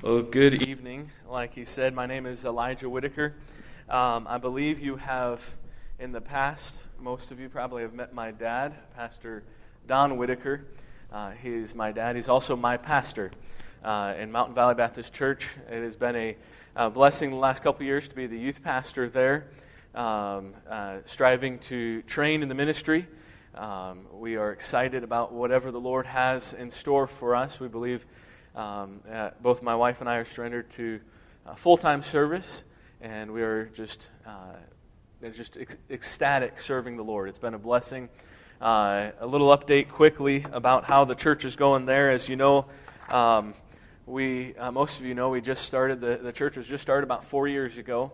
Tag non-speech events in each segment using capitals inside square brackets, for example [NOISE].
Well, good evening. Like he said, my name is Elijah Whitaker. Um, I believe you have, in the past, most of you probably have met my dad, Pastor Don Whitaker. Uh, he's my dad. He's also my pastor uh, in Mountain Valley Baptist Church. It has been a, a blessing the last couple years to be the youth pastor there, um, uh, striving to train in the ministry. Um, we are excited about whatever the Lord has in store for us. We believe um, uh, both my wife and I are surrendered to uh, full time service, and we are just, uh, just ec- ecstatic serving the Lord. It's been a blessing. Uh, a little update quickly about how the church is going there. As you know, um, we, uh, most of you know, we just started, the, the church was just started about four years ago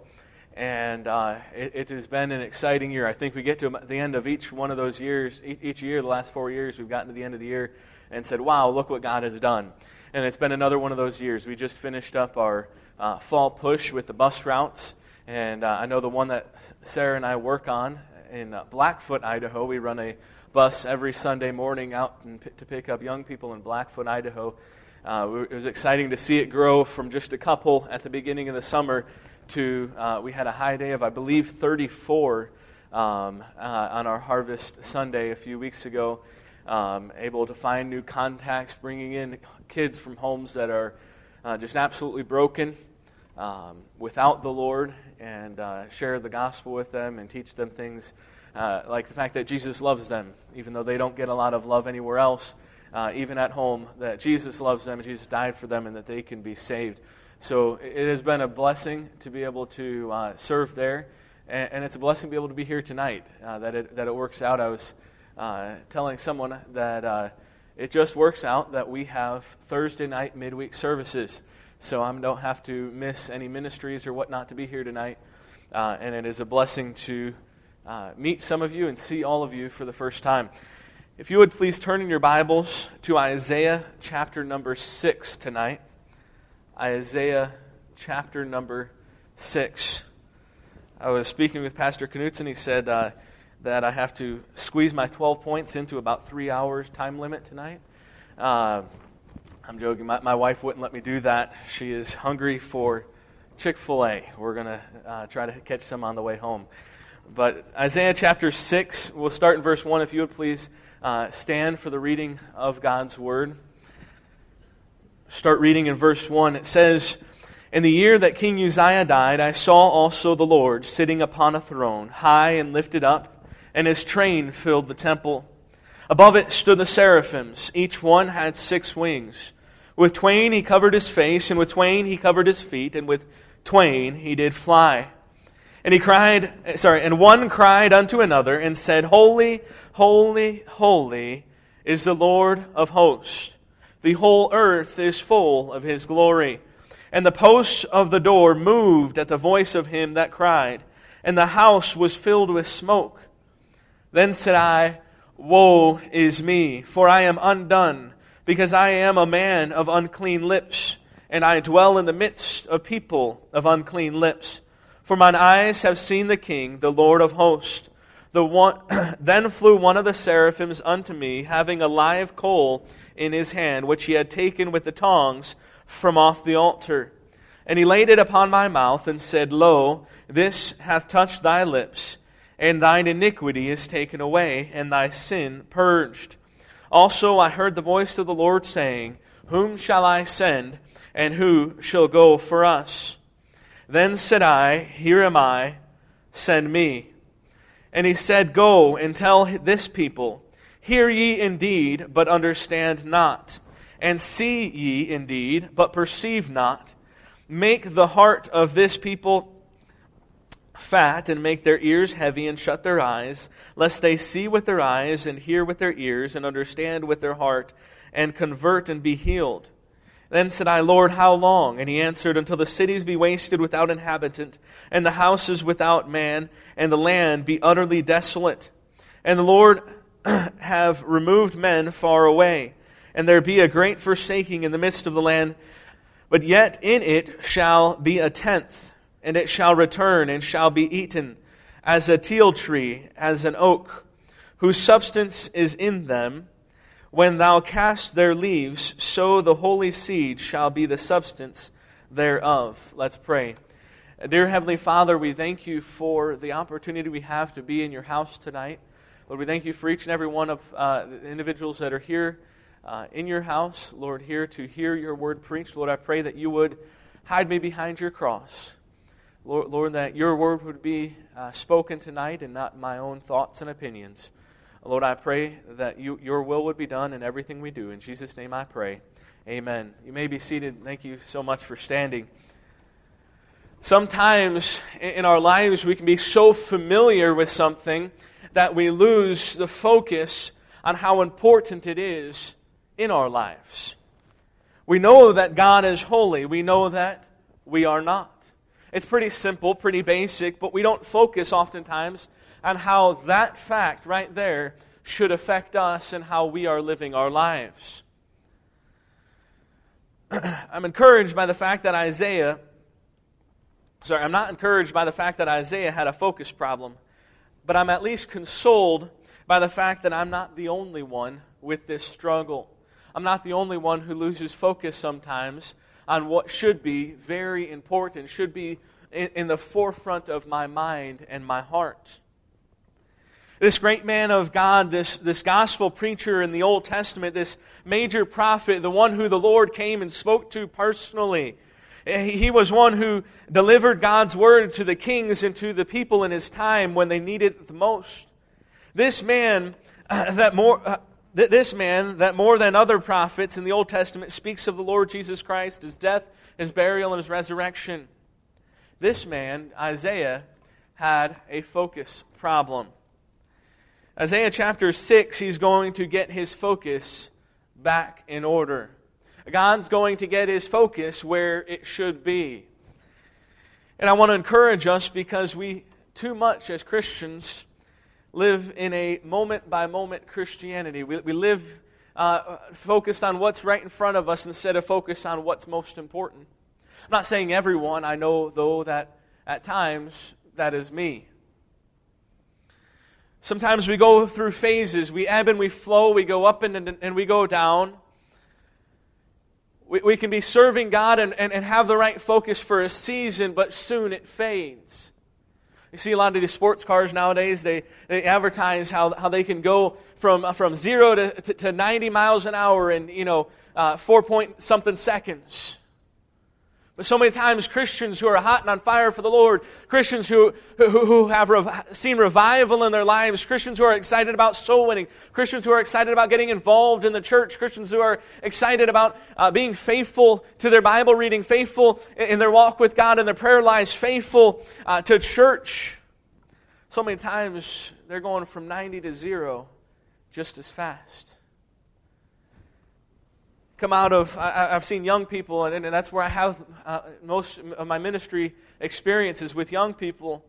and uh, it, it, has been an exciting year. I think we get to the end of each one of those years, each year, the last four years, we've gotten to the end of the year and said, wow, look what God has done and it's been another one of those years. We just finished up our uh, fall push with the bus routes, and uh, I know the one that Sarah and I work on in uh, Blackfoot, Idaho. We run a bus every Sunday morning out p- to pick up young people in Blackfoot, Idaho. Uh, it was exciting to see it grow from just a couple at the beginning of the summer to uh, we had a high day of, I believe, 34 um, uh, on our Harvest Sunday a few weeks ago um, able to find new contacts, bringing in kids from homes that are uh, just absolutely broken um, without the Lord, and uh, share the gospel with them and teach them things uh, like the fact that Jesus loves them, even though they don't get a lot of love anywhere else, uh, even at home, that Jesus loves them and Jesus died for them and that they can be saved. So it has been a blessing to be able to uh, serve there, and, and, it's a blessing to be able to be here tonight, uh, that, it, that it works out. I was uh, telling someone that uh, it just works out that we have Thursday night midweek services. So I don't have to miss any ministries or whatnot to be here tonight. Uh, and it is a blessing to uh, meet some of you and see all of you for the first time. If you would please turn in your Bibles to Isaiah chapter number 6 tonight. Isaiah chapter number 6. I was speaking with Pastor Knutson. He said, uh, that I have to squeeze my 12 points into about three hours time limit tonight. Uh, I'm joking. My, my, wife wouldn't let me do that. She is hungry for Chick fil A. We're going to uh, try to catch some on the way home. But Isaiah chapter 6, we'll start in verse 1. If you would please uh, stand for the reading of God's word. Start reading in verse 1. It says, In the year that King Uzziah died, I saw also the Lord sitting upon a throne, high and lifted up and his train filled the temple. Above it stood the seraphims. Each one had six wings. With twain he covered his face, and with twain he covered his feet, and with twain he did fly. And he cried, eh, sorry, and one cried unto another and said, Holy, holy, holy is the Lord of hosts. The whole earth is full of his glory. And the posts of the door moved at the voice of him that cried, and the house was filled with smoke. Then said I, Woe is me, for I am undone, because I am a man of unclean lips, and I dwell in the midst of people of unclean lips. For mine eyes have seen the King, the Lord of hosts. The one, [CLEARS THROAT] then flew one of the seraphims unto me, having a live coal in his hand, which he had taken with the tongs from off the altar. And he laid it upon my mouth, and said, Lo, this hath touched thy lips and thine iniquity is taken away, and thy sin purged. Also I heard the voice of the Lord saying, Whom shall I send, and who shall go for us? Then said I, Here am I, send me. And he said, Go and tell this people, Hear ye indeed, but understand not, and see ye indeed, but perceive not. Make the heart of this people fat and make their ears heavy and shut their eyes, lest they see with their eyes and hear with their ears and understand with their heart and convert and be healed. Then said I, Lord, how long? And he answered, Until the cities be wasted without inhabitant, and the houses without man, and the land be utterly desolate. And the Lord [CLEARS THROAT] have removed men far away, and there be a great forsaking in the midst of the land. But yet in it shall be a tenth and it shall return and shall be eaten, as a teil tree, as an oak, whose substance is in them. When thou cast their leaves, so the holy seed shall be the substance thereof. Let's pray. Dear Heavenly Father, we thank you for the opportunity we have to be in your house tonight. Lord, we thank you for each and every one of uh, the individuals that are here uh, in your house, Lord, here to hear your word preached. Lord, I pray that you would hide me behind your cross. Lord, Lord that your word would be uh, spoken tonight and not my own thoughts and opinions. Lord, I pray that you, your will would be done in everything we do. In Jesus' name I pray. Amen. You may be seated. Thank you so much for standing. Sometimes in our lives, we can be so familiar with something that we lose the focus on how important it is in our lives. We know that God is holy, we know that we are not. It's pretty simple, pretty basic, but we don't focus oftentimes on how that fact right there should affect us and how we are living our lives. [CLEARS THROAT] I'm encouraged by the fact that Isaiah, sorry, I'm not encouraged by the fact that Isaiah had a focus problem, but I'm at least consoled by the fact that I'm not the only one with this struggle. I'm not the only one who loses focus sometimes on what should be very important, should be in, in the forefront of my mind and my heart. This great man of God, this, this gospel preacher in the Old Testament, this major prophet, the one who the Lord came and spoke to personally. He was one who delivered God's word to the kings and to the people in his time when they needed it the most. This man, uh, that more, uh, th- this man, that more than other prophets in the Old Testament, speaks of the Lord Jesus Christ, his death, his burial, and his resurrection. This man, Isaiah, had a focus problem. Isaiah chapter 6, he's going to get his focus back in order. God's going to get his focus where it should be. And I want to encourage us because we, too much as Christians, live in a moment by moment Christianity. We, we live uh, focused on what's right in front of us instead of focused on what's most important. I'm not saying everyone. I know, though, that at times that is me. Sometimes we go through phases. We ebb and we flow. We go up and, and, and we go down. We, we can be serving God and, and, and have the right focus for a season, but soon it fades. You see a lot of these sports cars nowadays, they, they advertise how, how they can go from, from zero to, to, to 90 miles an hour in, you know, uh, four point something seconds. But so many times, Christians who are hot and on fire for the Lord, Christians who, who, who have rev- seen revival in their lives, Christians who are excited about soul winning, Christians who are excited about getting involved in the church, Christians who are excited about uh, being faithful to their Bible reading, faithful in their walk with God and their prayer lives, faithful uh, to church. So many times, they're going from 90 to zero just as fast come out of, I, have seen young people, and, and, that's where I have uh, most of my ministry experiences with young people.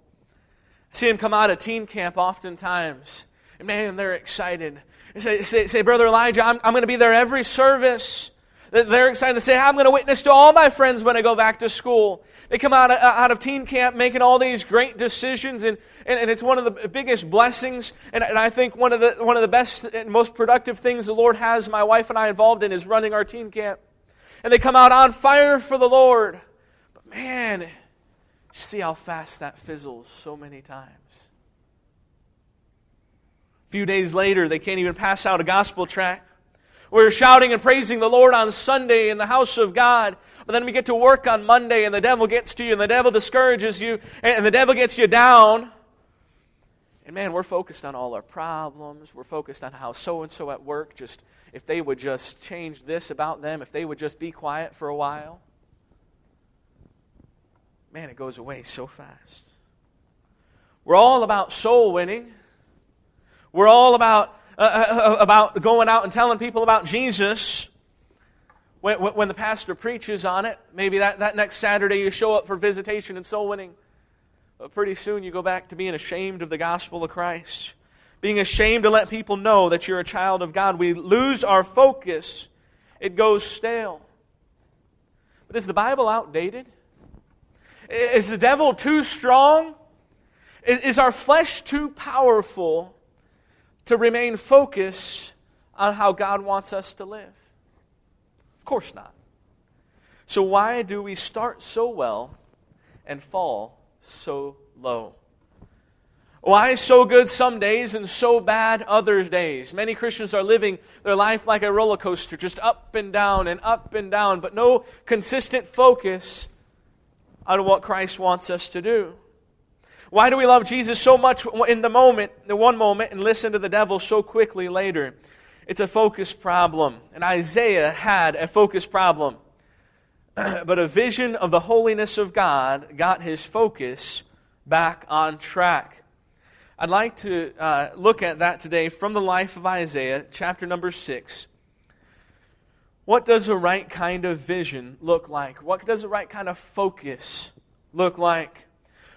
I see them come out of teen camp oftentimes, and man, they're excited. They say, say, say Brother Elijah, I'm, I'm going to be there every service. They're excited to say, I'm going to witness to all my friends when I go back to school. They come out of, uh, out of teen camp making all these great decisions, and, and, and it's one of the biggest blessings. And, and I think one of, the, one of the best and most productive things the Lord has my wife and I involved in is running our teen camp. And they come out on fire for the Lord. But man, see how fast that fizzles so many times. A few days later, they can't even pass out a gospel tract. We're shouting and praising the Lord on Sunday in the house of God. But then we get to work on Monday and the devil gets to you and the devil discourages you and the devil gets you down. And man, we're focused on all our problems. We're focused on how so and so at work just, if they would just change this about them, if they would just be quiet for a while. Man, it goes away so fast. We're all about soul winning. We're all about uh, uh, uh, about going out and telling people about Jesus when, when the pastor preaches on it. Maybe that, that next Saturday you show up for visitation and soul winning. But pretty soon you go back to being ashamed of the gospel of Christ, being ashamed to let people know that you're a child of God. We lose our focus, it goes stale. But is the Bible outdated? Is the devil too strong? Is our flesh too powerful to remain focused on how God wants us to live? Of course not. So, why do we start so well and fall so low? Why so good some days and so bad other days? Many Christians are living their life like a roller coaster, just up and down and up and down, but no consistent focus on what Christ wants us to do. Why do we love Jesus so much in the moment, the one moment, and listen to the devil so quickly later? It's a focus problem. And Isaiah had a focus problem. [CLEARS THROAT] but a vision of the holiness of God got his focus back on track. I'd like to uh, look at that today from the life of Isaiah, chapter number 6. What does a right kind of vision look like? What does a right kind of focus look like?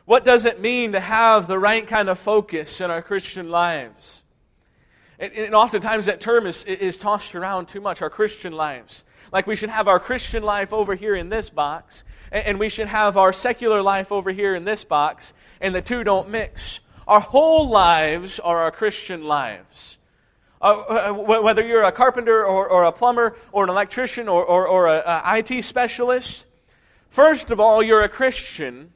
What does it mean to have the right kind of focus in our Christian lives? And, and oftentimes that term is, is tossed around too much, our Christian lives. Like we should have our Christian life over here in this box, and, and we should have our secular life over here in this box, and the two don't mix. Our whole lives are our Christian lives. Uh, uh whether you're a carpenter or, or, a plumber or an electrician or, or, or a, a IT specialist, first of all, you're a Christian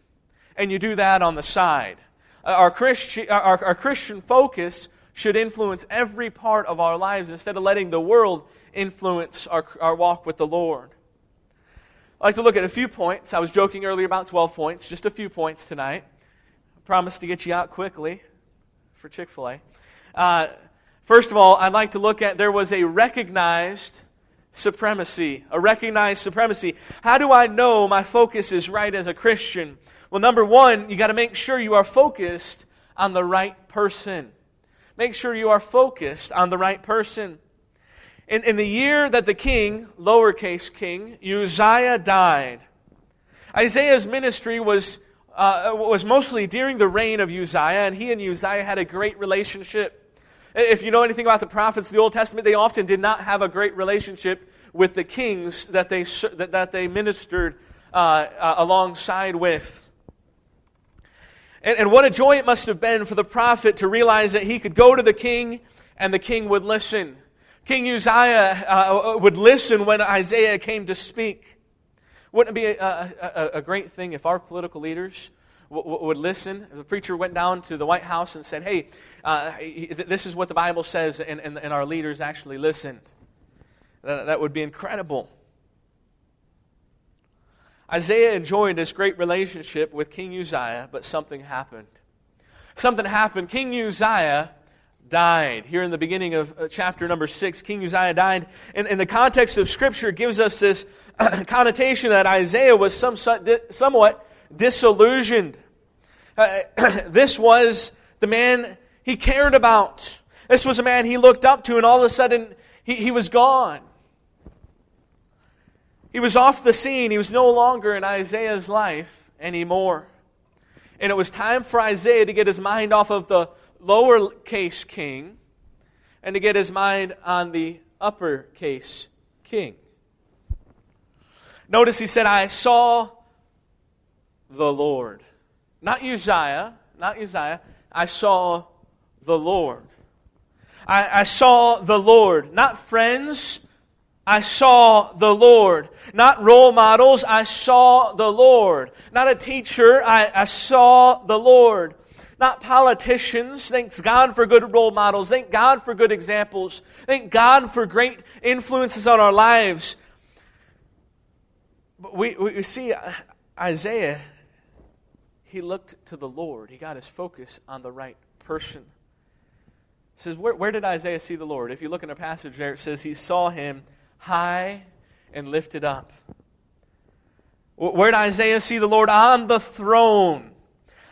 and you do that on the side. Uh, our, Christi- our, our Christian focus should influence every part of our lives instead of letting the world influence our, our walk with the Lord. I'd like to look at a few points. I was joking earlier about 12 points, just a few points tonight. I Promise to get you out quickly for Chick fil A. Uh, first of all, I'd like to look at there was a recognized supremacy. A recognized supremacy. How do I know my focus is right as a Christian? Well, number one, you got to make sure you are focused on the right person. Make sure you are focused on the right person. In, in the year that the king, lowercase king, Uzziah died, Isaiah's ministry was uh, was mostly during the reign of Uzziah, and he and Uzziah had a great relationship. If you know anything about the prophets of the Old Testament, they often did not have a great relationship with the kings that they, that, that they ministered uh, uh, alongside with. And, and what a joy it must have been for the prophet to realize that he could go to the king and the king would listen. King Uzziah uh, would listen when Isaiah came to speak. Wouldn't it be a, a, a great thing if our political leaders would listen? If the preacher went down to the White House and said, hey, uh, this is what the Bible says, and, and, and our leaders actually listened. That, that would be incredible. Isaiah enjoyed this great relationship with King Uzziah, but something happened. Something happened. King Uzziah died. Here in the beginning of uh, chapter number 6, King Uzziah died. And, and the context of Scripture gives us this connotation that Isaiah was some, somewhat disillusioned. Uh, [CLEARS THROAT] this was the man he cared about. This was a man he looked up to, and all of a sudden he, he was gone. He was off the scene. He was no longer in Isaiah's life anymore. And it was time for Isaiah to get his mind off of the lowercase king and to get his mind on the uppercase king. Notice he said, I saw the Lord. Not Uzziah, not Uzziah. I saw the Lord. I, I saw the Lord. Not friends. I saw the Lord. Not role models. I saw the Lord. Not a teacher. I, I saw the Lord. Not politicians. Thanks God for good role models. Thank God for good examples. Thank God for great influences on our lives. But we, we see uh, Isaiah, he looked to the Lord. He got his focus on the right person. It says, where, where did Isaiah see the Lord? If you look in a passage there, it says he saw him high and lifted up. Where did Isaiah see the Lord? On the throne.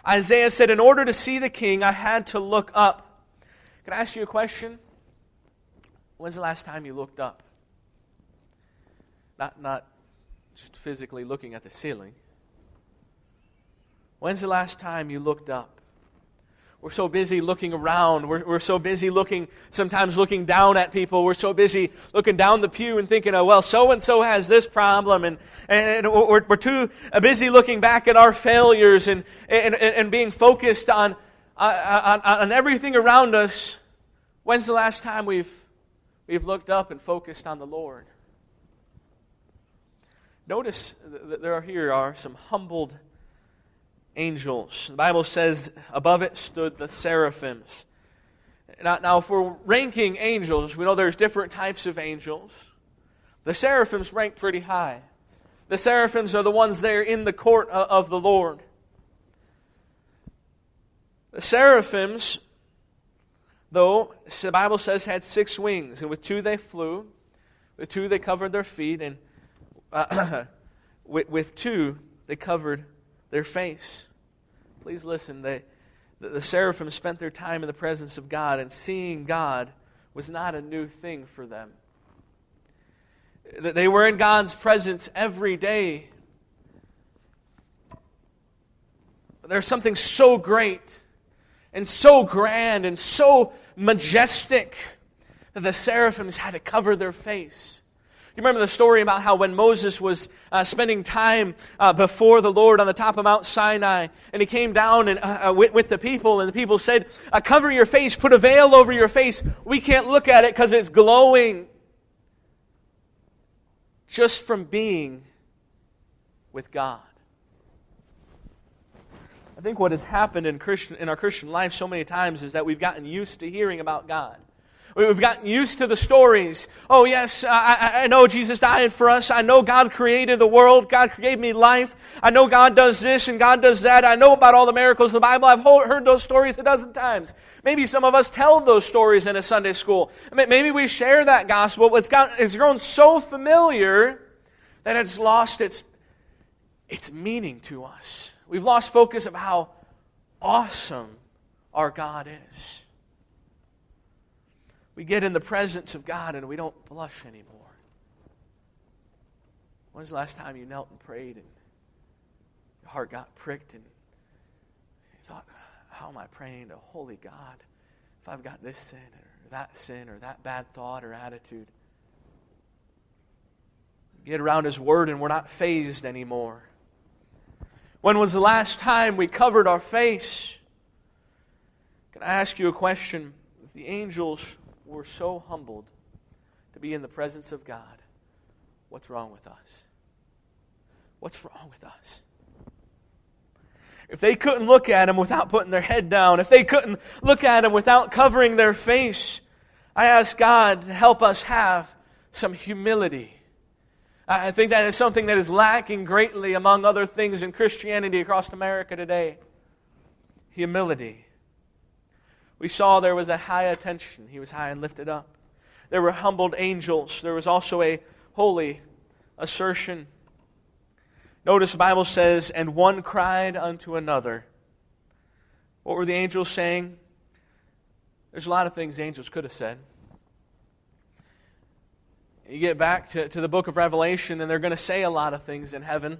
Isaiah said, In order to see the king, I had to look up. Can I ask you a question? When's the last time you looked up? Not, not just physically looking at the ceiling. When's the last time you looked up? We're so busy looking around. We're, we're so busy looking, sometimes looking down at people. We're so busy looking down the pew and thinking, oh, well, so and so has this problem. And, and we're, we're too busy looking back at our failures and, and, and being focused on, uh, on, on everything around us. When's the last time we've, We've looked up and focused on the Lord. Notice that there are, here are some humbled angels. The Bible says above it stood the seraphims. Now, now, if we're ranking angels, we know there's different types of angels. The seraphims rank pretty high. The seraphims are the ones there in the court of the Lord. The seraphims, though, the Bible says, had six wings, and with two they flew, with two they covered their feet, and uh, [COUGHS] with, with two they covered their face. Please listen. They, the, the seraphim spent their time in the presence of God, and seeing God was not a new thing for them. They were in God's presence every day. There's something so great and so grand and so majestic that the seraphims had to cover their face. You remember the story about how when Moses was uh, spending time uh, before the Lord on the top of Mount Sinai, and he came down and, uh, uh with, with, the people, and the people said, Cover your face, put a veil over your face. We can't look at it because it's glowing. Just from being with God. I think what has happened in, Christian, in our Christian life so many times is that we've gotten used to hearing about God. We've gotten used to the stories. Oh, yes, uh, I, I, know Jesus died for us. I know God created the world. God gave me life. I know God does this and God does that. I know about all the miracles in the Bible. I've heard those stories a dozen times. Maybe some of us tell those stories in a Sunday school. Maybe we share that gospel. It's, got, it's grown so familiar that it's lost its, its meaning to us. We've lost focus of how awesome our God is. We get in the presence of God and we don't blush anymore. When's the last time you knelt and prayed and your heart got pricked and you thought, how am I praying to holy God if I've got this sin or that sin or that bad thought or attitude? Get around His Word and we're not phased anymore. When was the last time we covered our face? Can I ask you a question? If the angels were so humbled to be in the presence of God, what's wrong with us? What's wrong with us? If they couldn't look at him without putting their head down, if they couldn't look at him without covering their face, I ask God to help us have some humility. I think that is something that is lacking greatly among other things in Christianity across America today. Humility. We saw there was a high attention. He was high and lifted up. There were humbled angels. There was also a holy assertion. Notice the Bible says, and one cried unto another. What were the angels saying? There's a lot of things angels could have said. You get back to, to the book of Revelation, and they're going to say a lot of things in heaven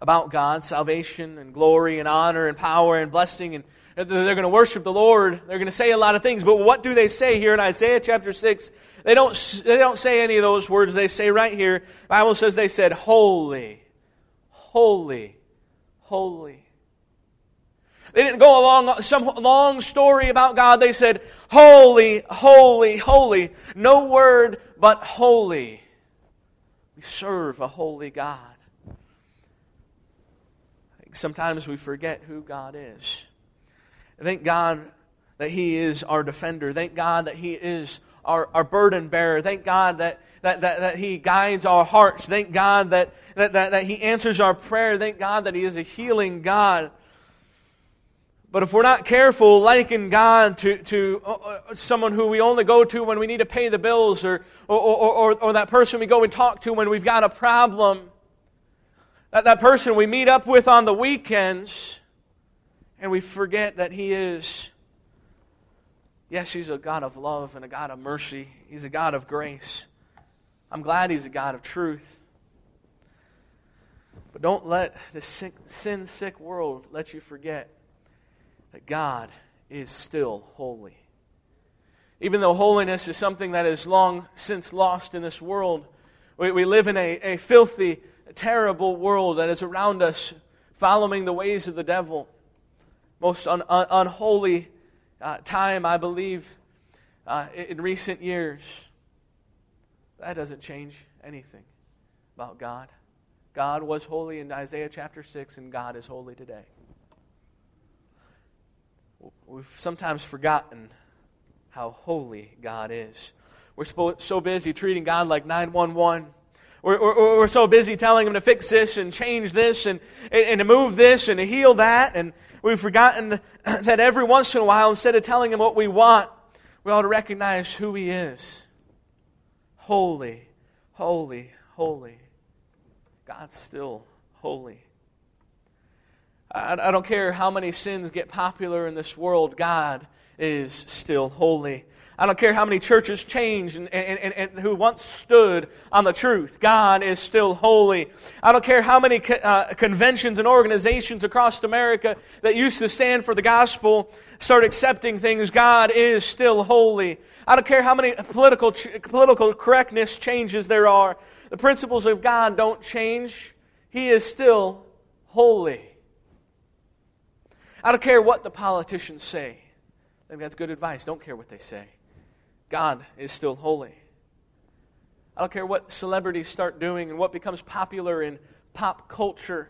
about God salvation and glory and honor and power and blessing and they're going to worship the Lord. They're going to say a lot of things. But what do they say here in Isaiah chapter 6? They don't, they don't say any of those words. They say right here, the Bible says they said, Holy, holy, holy. They didn't go along some long story about God. They said, Holy, holy, holy. No word but holy. We serve a holy God. Sometimes we forget who God is. Thank God that He is our defender. Thank God that He is our, our burden bearer. Thank God that, that, that, that He guides our hearts. Thank God that, that, that, that He answers our prayer. Thank God that He is a healing God. But if we're not careful, liken God to, to uh, uh, someone who we only go to when we need to pay the bills or, or, or, or, or that person we go and talk to when we've got a problem, that, that person we meet up with on the weekends, and we forget that He is, yes, He's a God of love and a God of mercy. He's a God of grace. I'm glad He's a God of truth. But don't let the sin sick world let you forget that God is still holy. Even though holiness is something that is long since lost in this world, we, we live in a, a filthy, terrible world that is around us, following the ways of the devil most un- un- unholy uh, time, I believe, uh, in recent years. That doesn't change anything about God. God was holy in Isaiah chapter 6, and God is holy today. We've sometimes forgotten how holy God is. We're so busy treating God like 911. We're, we're, we're, so busy telling Him to fix this and change this and, and to move this and to heal that. And we've forgotten [CLEARS THROAT] that every once in a while, instead of telling Him what we want, we ought to recognize who He is. Holy, holy, holy. God's still holy. I, I don't care how many sins get popular in this world, God is still holy. I don't care how many churches change and, and, and, and, who once stood on the truth. God is still holy. I don't care how many uh, conventions and organizations across America that used to stand for the gospel start accepting things. God is still holy. I don't care how many political, political correctness changes there are. The principles of God don't change. He is still holy. I don't care what the politicians say. I think that's good advice. Don't care what they say. God is still holy. I don't care what celebrities start doing and what becomes popular in pop culture.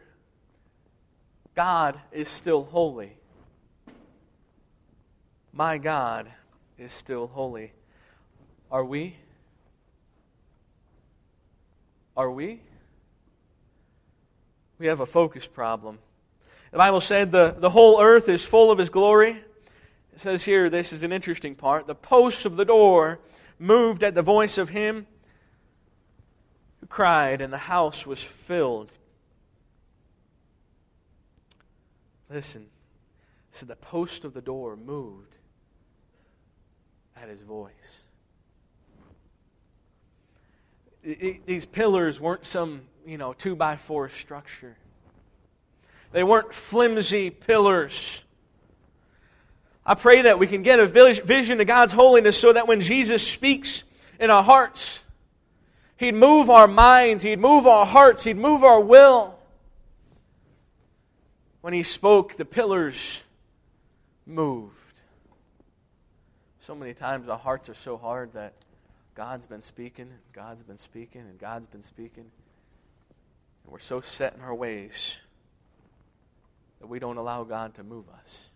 God is still holy. My God is still holy. Are we? Are we? We have a focus problem. The Bible said the, the whole earth is full of His glory. It says here, this is an interesting part. The posts of the door moved at the voice of him who cried, and the house was filled. Listen, so the post of the door moved at his voice. These pillars weren't some, you know, two by four structure. They weren't flimsy pillars. I pray that we can get a vision of God's holiness so that when Jesus speaks in our hearts, He'd move our minds, He'd move our hearts, He'd move our will. When He spoke, the pillars moved. So many times our hearts are so hard that God's been speaking, God's been speaking, and God's been speaking. And we're so set in our ways that we don't allow God to move us.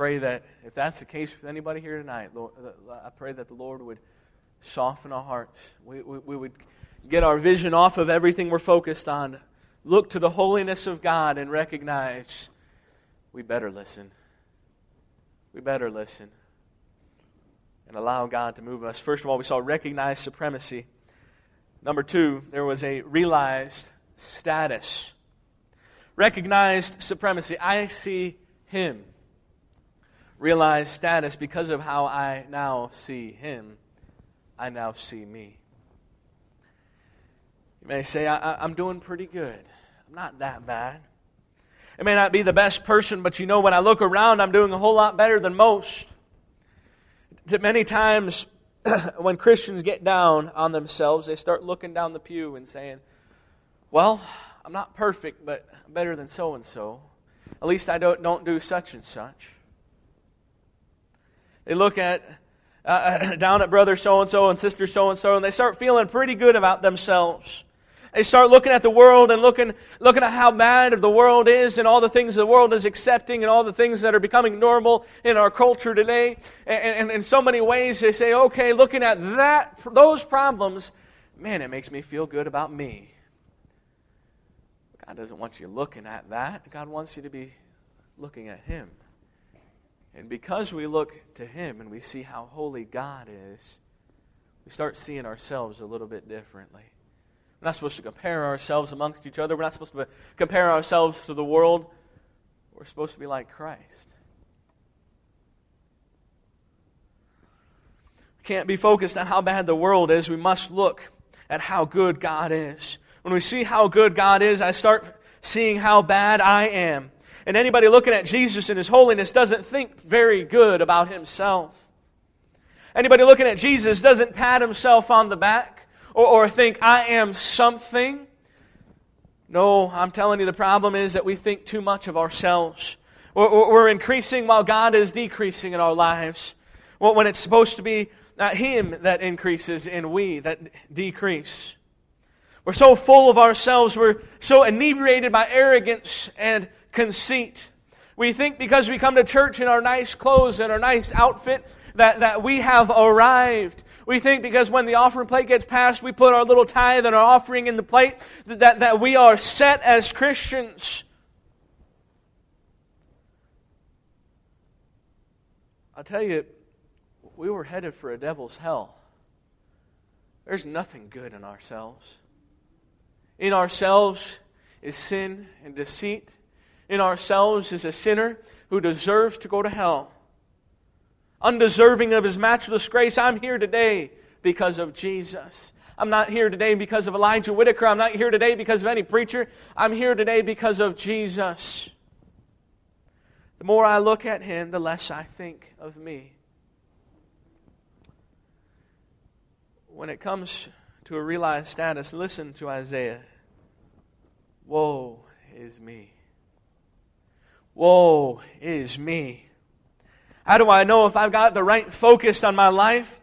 Pray that if that's the case with anybody here tonight, Lord, uh, I pray that the Lord would soften our hearts. We, we, we would get our vision off of everything we're focused on, look to the holiness of God, and recognize we better listen. We better listen and allow God to move us. First of all, we saw recognized supremacy. Number two, there was a realized status. Recognized supremacy. I see him realize status because of how I now see him, I now see me. You may say, I, am doing pretty good. I'm not that bad. I may not be the best person, but you know, when I look around, I'm doing a whole lot better than most. Many times, [CLEARS THROAT] when Christians get down on themselves, they start looking down the pew and saying, Well, I'm not perfect, but better than so and so. At least I don't, don't do such and such. They look at uh, uh down at brother so and so and sister so and so, and they start feeling pretty good about themselves. They start looking at the world and looking, looking at how bad the world is and all the things the world is accepting and all the things that are becoming normal in our culture today. And, and in so many ways, they say, okay, looking at that, those problems, man, it makes me feel good about me. God doesn't want you looking at that. God wants you to be looking at Him. And because we look to Him and we see how holy God is, we start seeing ourselves a little bit differently. We're not supposed to compare ourselves amongst each other. We're not supposed to compare ourselves to the world. We're supposed to be like Christ. We can't be focused on how bad the world is. We must look at how good God is. When we see how good God is, I start seeing how bad I am. And anybody looking at Jesus and his holiness doesn't think very good about himself. Anybody looking at Jesus doesn't pat himself on the back or, or think, I am something. No, I'm telling you, the problem is that we think too much of ourselves. We're, we're increasing while God is decreasing in our lives. When it's supposed to be Not Him that increases and we that decrease. We're so full of ourselves, we're so inebriated by arrogance and conceit. We think because we come to church in our nice clothes and our nice outfit that, that we have arrived. We think because when the offering plate gets passed, we put our little tithe and our offering in the plate, that, that we are set as Christians. I'll tell you, we were headed for a devil's hell. There's nothing good in ourselves. In ourselves is sin and deceit. In ourselves is a sinner who deserves to go to hell. Undeserving of his matchless grace, I'm here today because of Jesus. I'm not here today because of Elijah Whitaker. I'm not here today because of any preacher. I'm here today because of Jesus. The more I look at him, the less I think of me. When it comes to a realized status, listen to Isaiah. Woe is me. Woe is me. How do I know if I've got the right focus on my life?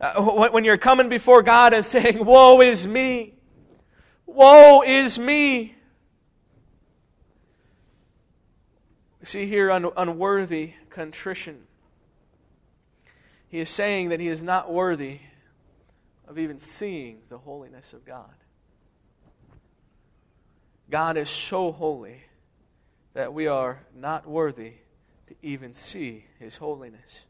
Uh, when you're coming before God and [LAUGHS] saying, Woe is me. Woe is me. See here un- unworthy contrition. He is saying that he is not worthy of even seeing the holiness of God. God is so holy that we are not worthy to even see his holiness.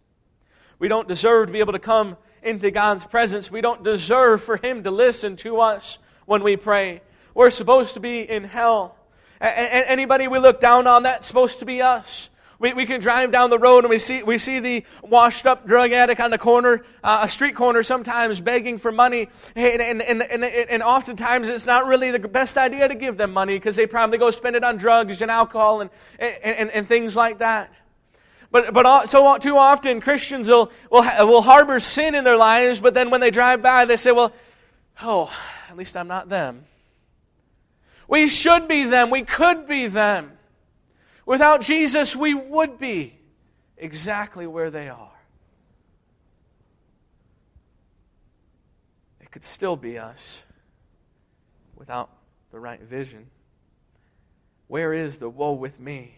We don't deserve to be able to come into God's presence. We don't deserve for him to listen to us when we pray. We're supposed to be in hell. Anybody we look down on, that's supposed to be us. We, we can drive down the road and we see, we see the washed up drug addict on the corner, uh, a street corner, sometimes begging for money. And, and, and, and, and oftentimes it's not really the best idea to give them money because they probably go spend it on drugs and alcohol and, and, and things like that. But, but so too often Christians will, will, will harbor sin in their lives, but then when they drive by, they say, well, oh, at least I'm not them. We should be them. We could be them. Without Jesus, we would be exactly where they are. It could still be us without the right vision. Where is the woe with me?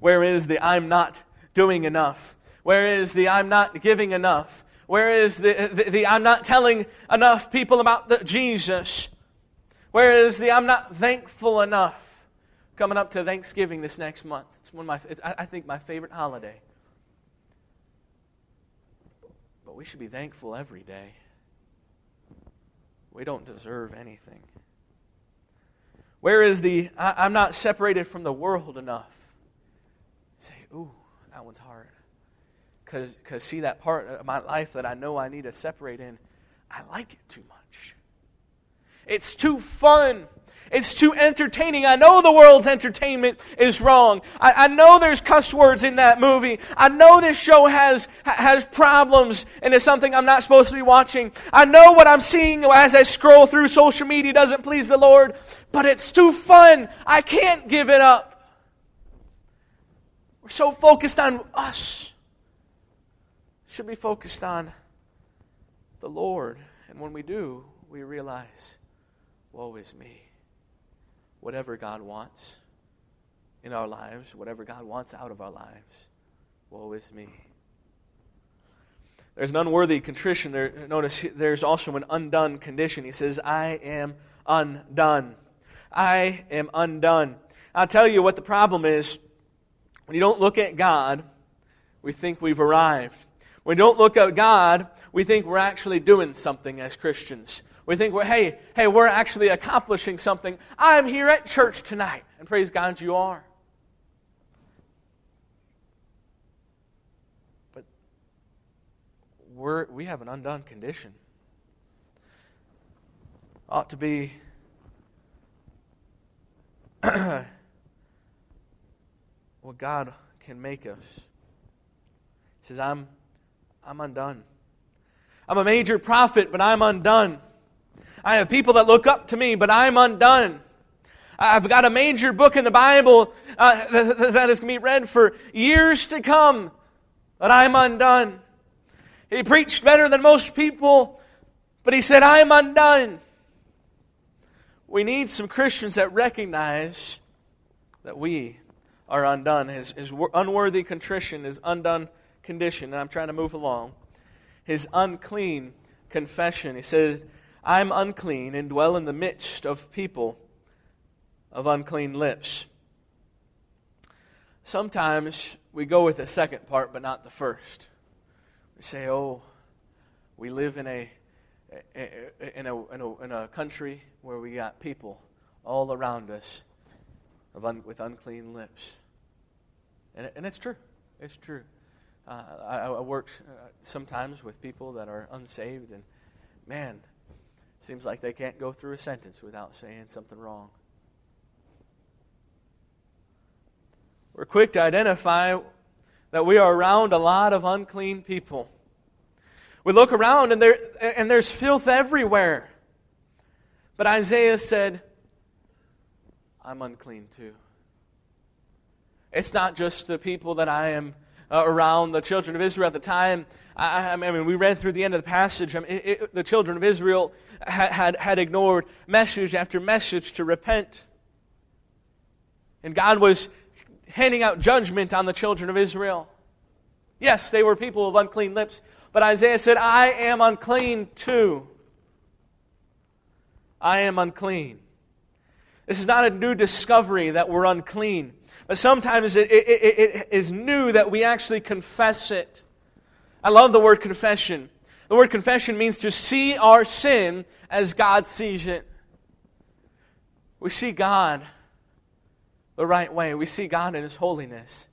Where is the I'm not doing enough? Where is the I'm not giving enough? Where is the, the, the I'm not telling enough people about the, Jesus? Where is the I'm not thankful enough? Coming up to Thanksgiving this next month. It's one of my, it's, I think, my favorite holiday. But we should be thankful every day. We don't deserve anything. Where is the, I, am not separated from the world enough? Say, ooh, that one's hard. Because, see, that part of my life that I know I need to separate in, I like it too much. It's too fun. It's too entertaining. I know the world's entertainment is wrong. I, I, know there's cuss words in that movie. I know this show has, has problems and is something I'm not supposed to be watching. I know what I'm seeing as I scroll through social media doesn't please the Lord, but it's too fun. I can't give it up. We're so focused on us. Should be focused on the Lord. And when we do, we realize, woe is me whatever God wants in our lives, whatever God wants out of our lives. Woe is me. There's an unworthy contrition. There, notice there's also an undone condition. He says, I am undone. I am undone. I'll tell you what the problem is. When you don't look at God, we think we've arrived. When we don't look at God, we think we're actually doing something as Christians. We think, well, hey, hey, we're actually accomplishing something. I'm here at church tonight. And praise God, you are. But we're, we have an undone condition. Ought to be [CLEARS THROAT] what God can make us. He says, I'm, I'm undone. I'm a major prophet, but I'm undone. I have people that look up to me, but I'm undone. I've got a major book in the Bible uh, that is going to be read for years to come, but I'm undone. He preached better than most people, but he said, I am undone. We need some Christians that recognize that we are undone. His, his unworthy contrition, his undone condition, and I'm trying to move along. His unclean confession. He said, I'm unclean and dwell in the midst of people of unclean lips. Sometimes we go with the second part, but not the first. We say, oh, we live in a, in a, in a, in a country where we got people all around us of un, with unclean lips. And, and it's true. It's true. Uh, I, I, work uh, sometimes with people that are unsaved, and man, seems like they can't go through a sentence without saying something wrong. We're quick to identify that we are around a lot of unclean people. We look around and, there, and there's filth everywhere. But Isaiah said, I'm unclean too. It's not just the people that I am uh, around, the children of Israel at the time. I, I, mean, we read through the end of the passage. I mean, it, it, the children of Israel had, had, had ignored message after message to repent. And God was handing out judgment on the children of Israel. Yes, they were people of unclean lips, but Isaiah said, I am unclean too. I am unclean. This is not a new discovery that we're unclean, but sometimes it, it, it, it is new that we actually confess it. I love the word confession. The word confession means to see our sin as God sees it. We see God the right way. We see God in His holiness.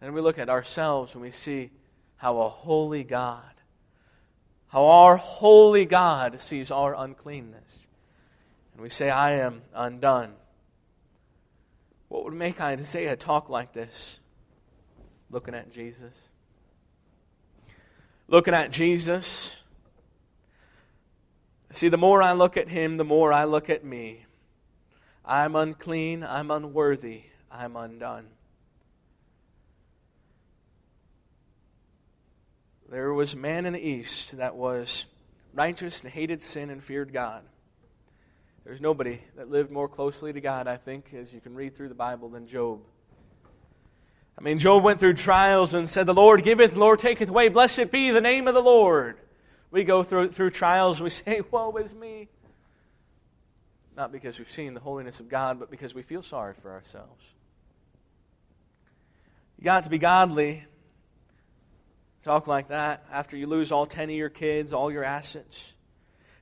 Then we look at ourselves and we see how a holy God, how our holy God sees our uncleanness. And we say, I am undone. What would make Isaiah talk like this? Looking at Jesus. Looking at Jesus. See, the more I look at him, the more I look at me. I'm unclean, I'm unworthy, I'm undone. There was a man in the East that was righteous and hated sin and feared God. There's nobody that lived more closely to God, I think, as you can read through the Bible, than Job. I mean, Job went through trials and said, The Lord giveth, the Lord taketh away. Blessed be the name of the Lord. We go through, through trials, we [LAUGHS] say, Woe is me. Not because we've seen the holiness of God, but because we feel sorry for ourselves. You got to be godly. Talk like that after you lose all 10 of your kids, all your assets.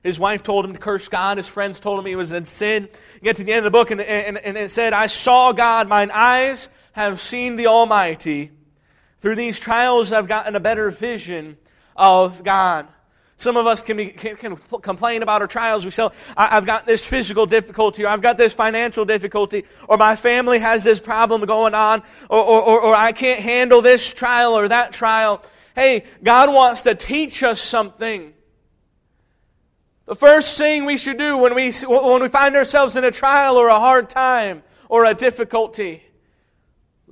His wife told him to curse God. His friends told him he was in sin. You get to the end of the book, and, and, and it said, I saw God. Mine eyes have seen the Almighty. Through these trials, I've gotten a better vision of God. Some of us can, be, can, can complain about our trials. We say, I've got this physical difficulty, or I've got this financial difficulty, or my family has this problem going on, or, or, or, or I can't handle this trial or that trial. Hey, God wants to teach us something. The first thing we should do when we, when we find ourselves in a trial or a hard time or a difficulty,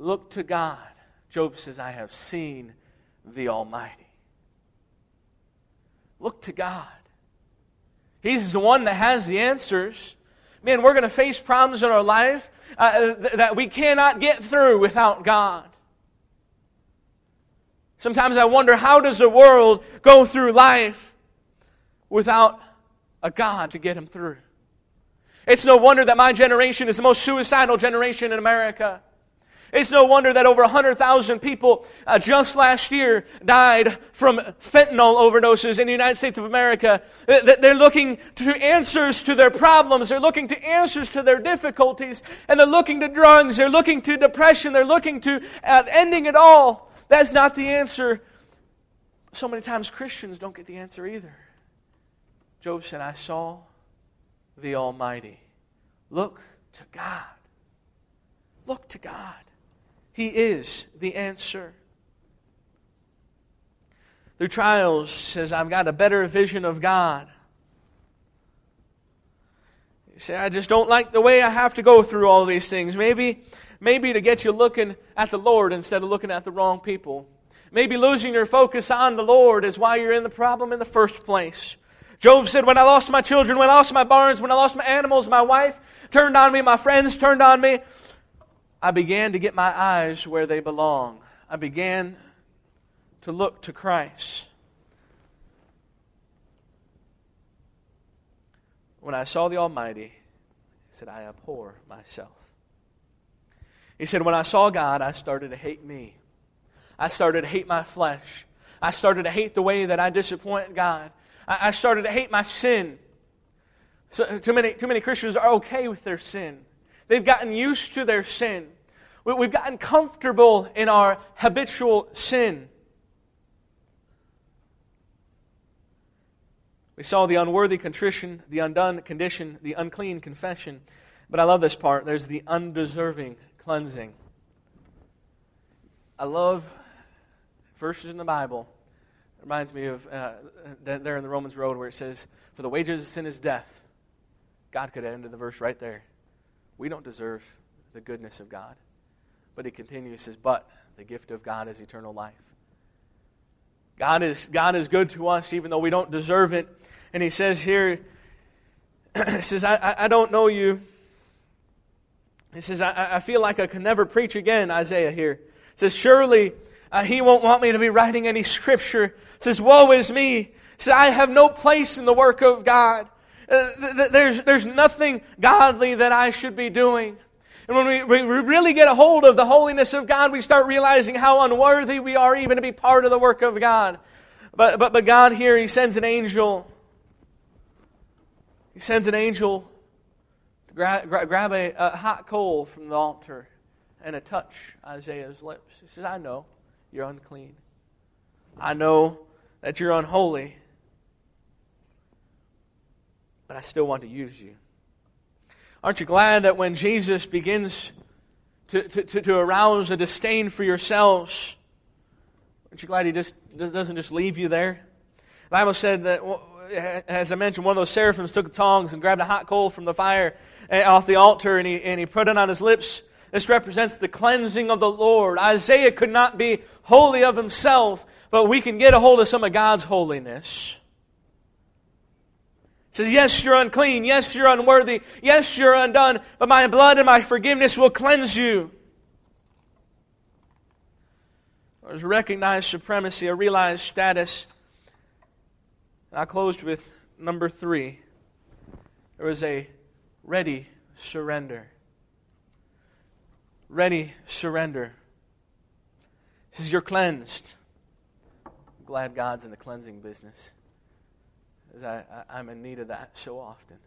look to God. Job says, I have seen the Almighty. Look to God. He's the one that has the answers. Man, we're going to face problems in our life uh, th- that we cannot get through without God. Sometimes I wonder how does the world go through life without a God to get them through? It's no wonder that my generation is the most suicidal generation in America. It's no wonder that over 100,000 people uh, just last year died from fentanyl overdoses in the United States of America. They're looking to answers to their problems. They're looking to answers to their difficulties. And they're looking to drugs. They're looking to depression. They're looking to uh, ending it all. That's not the answer. So many times Christians don't get the answer either. Job said, I saw the Almighty. Look to God. Look to God. He is the answer. Through trials, says, I've got a better vision of God. You say, I just don't like the way I have to go through all these things. Maybe, maybe to get you looking at the Lord instead of looking at the wrong people. Maybe losing your focus on the Lord is why you're in the problem in the first place. Job said, When I lost my children, when I lost my barns, when I lost my animals, my wife turned on me, my friends turned on me, I began to get my eyes where they belong. I began to look to Christ. When I saw the Almighty, he said, I abhor myself. He said, When I saw God, I started to hate me. I started to hate my flesh. I started to hate the way that I disappoint God. I, started to hate my sin. So, too, many, too many Christians are okay with their sin. They've gotten used to their sin. We've gotten comfortable in our habitual sin. We saw the unworthy contrition, the undone condition, the unclean confession. But I love this part. There's the undeserving cleansing. I love verses in the Bible. It reminds me of uh, there in the Romans Road where it says, For the wages of sin is death. God could have ended the verse right there. We don't deserve the goodness of God. But he continues, says, But the gift of God is eternal life. God is, God is good to us even though we don't deserve it. And he says here, [CLEARS THROAT] he says, I, I don't know you. He says, I, I feel like I can never preach again, Isaiah here. He says, Surely uh, he won't want me to be writing any scripture. He says, Woe is me. He says, I have no place in the work of God. Uh, th- th- there's, there's nothing godly that I should be doing. And when we, we really get a hold of the holiness of God, we start realizing how unworthy we are even to be part of the work of God. But, but, but God here, He sends an angel. He sends an angel to gra- gra- grab a, a hot coal from the altar and to touch Isaiah's lips. He says, I know you're unclean. I know that you're unholy, but I still want to use you. Aren't you glad that when Jesus begins to, to, to, arouse a disdain for yourselves, aren't you glad he just doesn't just leave you there? The Bible said that, as I mentioned, one of those seraphims took tongs and grabbed a hot coal from the fire eh, off the altar and he, and he put it on his lips this represents the cleansing of the Lord. Isaiah could not be holy of himself, but we can get a hold of some of God's holiness. Says, Yes, you're unclean. Yes, you're unworthy. Yes, you're undone. But my blood and my forgiveness will cleanse you. There's recognized supremacy, a realized status. And I closed with number three. There was a ready surrender ready surrender. He says, You're cleansed. I'm glad God's in the cleansing business. As I, I, I'm in need of that so often.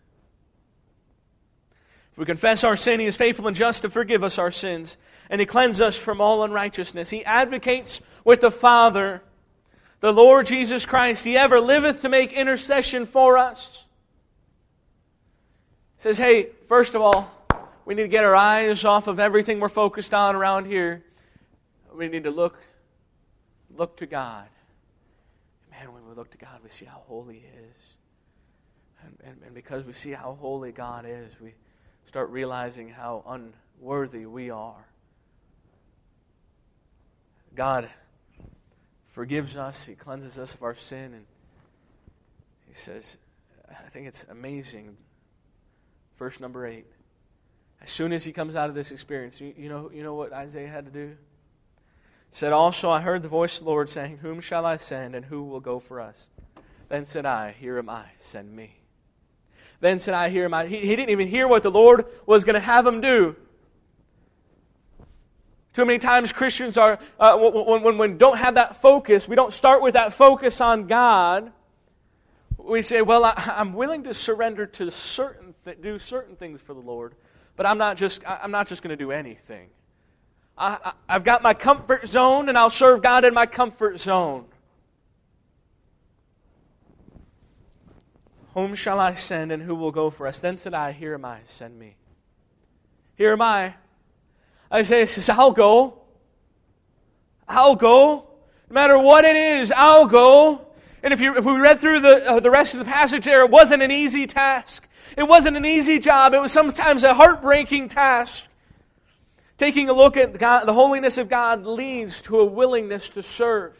If we confess our sin, He is faithful and just to forgive us our sins, and He cleanses us from all unrighteousness. He advocates with the Father, the Lord Jesus Christ. He ever liveth to make intercession for us. He says, Hey, first of all, we need to get our eyes off of everything we're focused on around here. We need to look look to God. Look to God, we see how holy He is. And, and, and because we see how holy God is, we start realizing how unworthy we are. God forgives us, He cleanses us of our sin, and He says, I think it's amazing. Verse number eight. As soon as he comes out of this experience, you, you, know, you know what Isaiah had to do? Said, Also I heard the voice of the Lord saying, Whom shall I send, and who will go for us? Then said I, Here am I, send me. Then said I, Here am I. He, he didn't even hear what the Lord was going to have him do. Too many times Christians are, uh, when, when, when don't have that focus, we don't start with that focus on God. We say, well, I, am willing to surrender to certain, th- do certain things for the Lord, but I'm not just, I'm not just going to do anything. I, have got my comfort zone, and I'll serve God in my comfort zone. Whom shall I send, and who will go for us? Then said I, Here am I, send me. Here am I. Isaiah says, I'll go. I'll go. No matter what it is, I'll go. And if, you, if we read through the, uh, the rest of the passage there, it wasn't an easy task. It wasn't an easy job. It was sometimes a heartbreaking task. Taking a look at God, the holiness of God leads to a willingness to serve.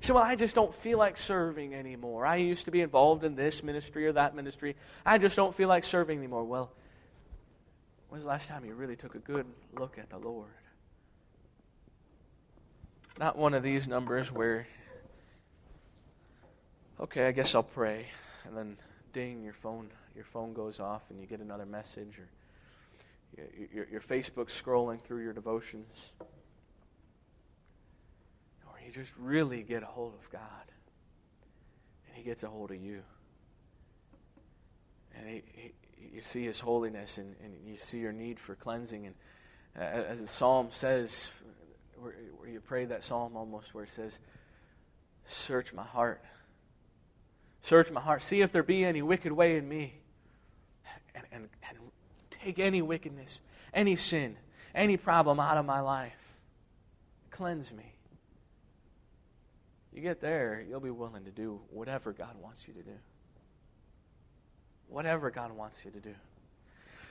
Say, well, I just don't feel like serving anymore. I used to be involved in this ministry or that ministry. I just don't feel like serving anymore. Well, when's the last time you really took a good look at the Lord? Not one of these numbers where, okay, I guess I'll pray, and then ding, your phone, your phone goes off, and you get another message, or your, your Facebook scrolling through your devotions. Or you just really get a hold of God, and He gets a hold of you. And he, he, you see His holiness, and, and you see your need for cleansing. And uh, as the psalm says, where, where you pray that psalm almost where it says, Search my heart. Search my heart. See if there be any wicked way in me. And, and, and take any wickedness, any sin, any problem out of my life. Cleanse me. You get there, you'll be willing to do whatever God wants you to do. Whatever God wants you to do.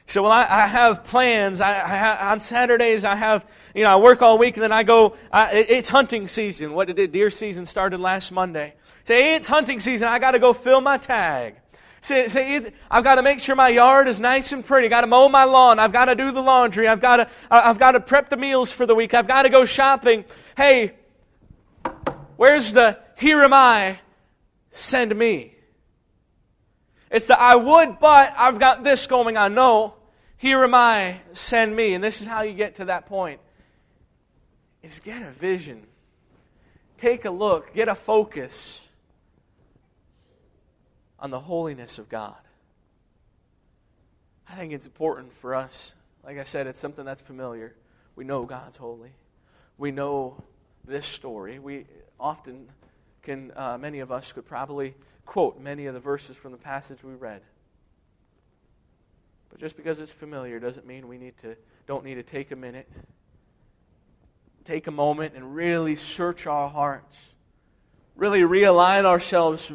So, well, I, I have plans. I, I, on Saturdays, I have, you know, I work all week and then I go, I, it's hunting season. What did it? Deer season started last Monday. Say, it's hunting season. I got to go fill my tag. Say, say, I've got to make sure my yard is nice and pretty. I've got to mow my lawn. I've got to do the laundry. I've got to, I've got to prep the meals for the week. I've got to go shopping. Hey, where's the here am I? Send me. It's the I would, but I've got this going on. No. Here am I, send me. And this is how you get to that point. Is get a vision. Take a look, get a focus on the holiness of God. I think it's important for us. Like I said, it's something that's familiar. We know God's holy. We know this story. We often can, uh, many of us could probably quote many of the verses from the passage we read. But just because it's familiar doesn't mean we need to don't need to take a minute, take a moment and really search our hearts. Really realign ourselves,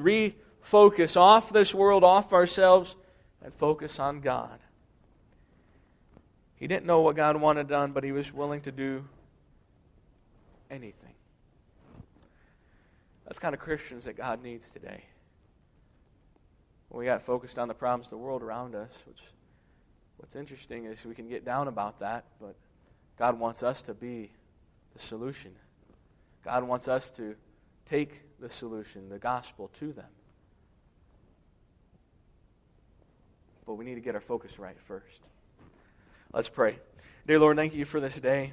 refocus off this world, off ourselves, and focus on God. He didn't know what God wanted done, but he was willing to do anything. That's kind of Christians that God needs today. We got focused on the problems of the world around us, which What's interesting is we can get down about that, but God wants us to be the solution. God wants us to take the solution, the gospel, to them. But we need to get our focus right first. Let's pray. Dear Lord, thank you for this day.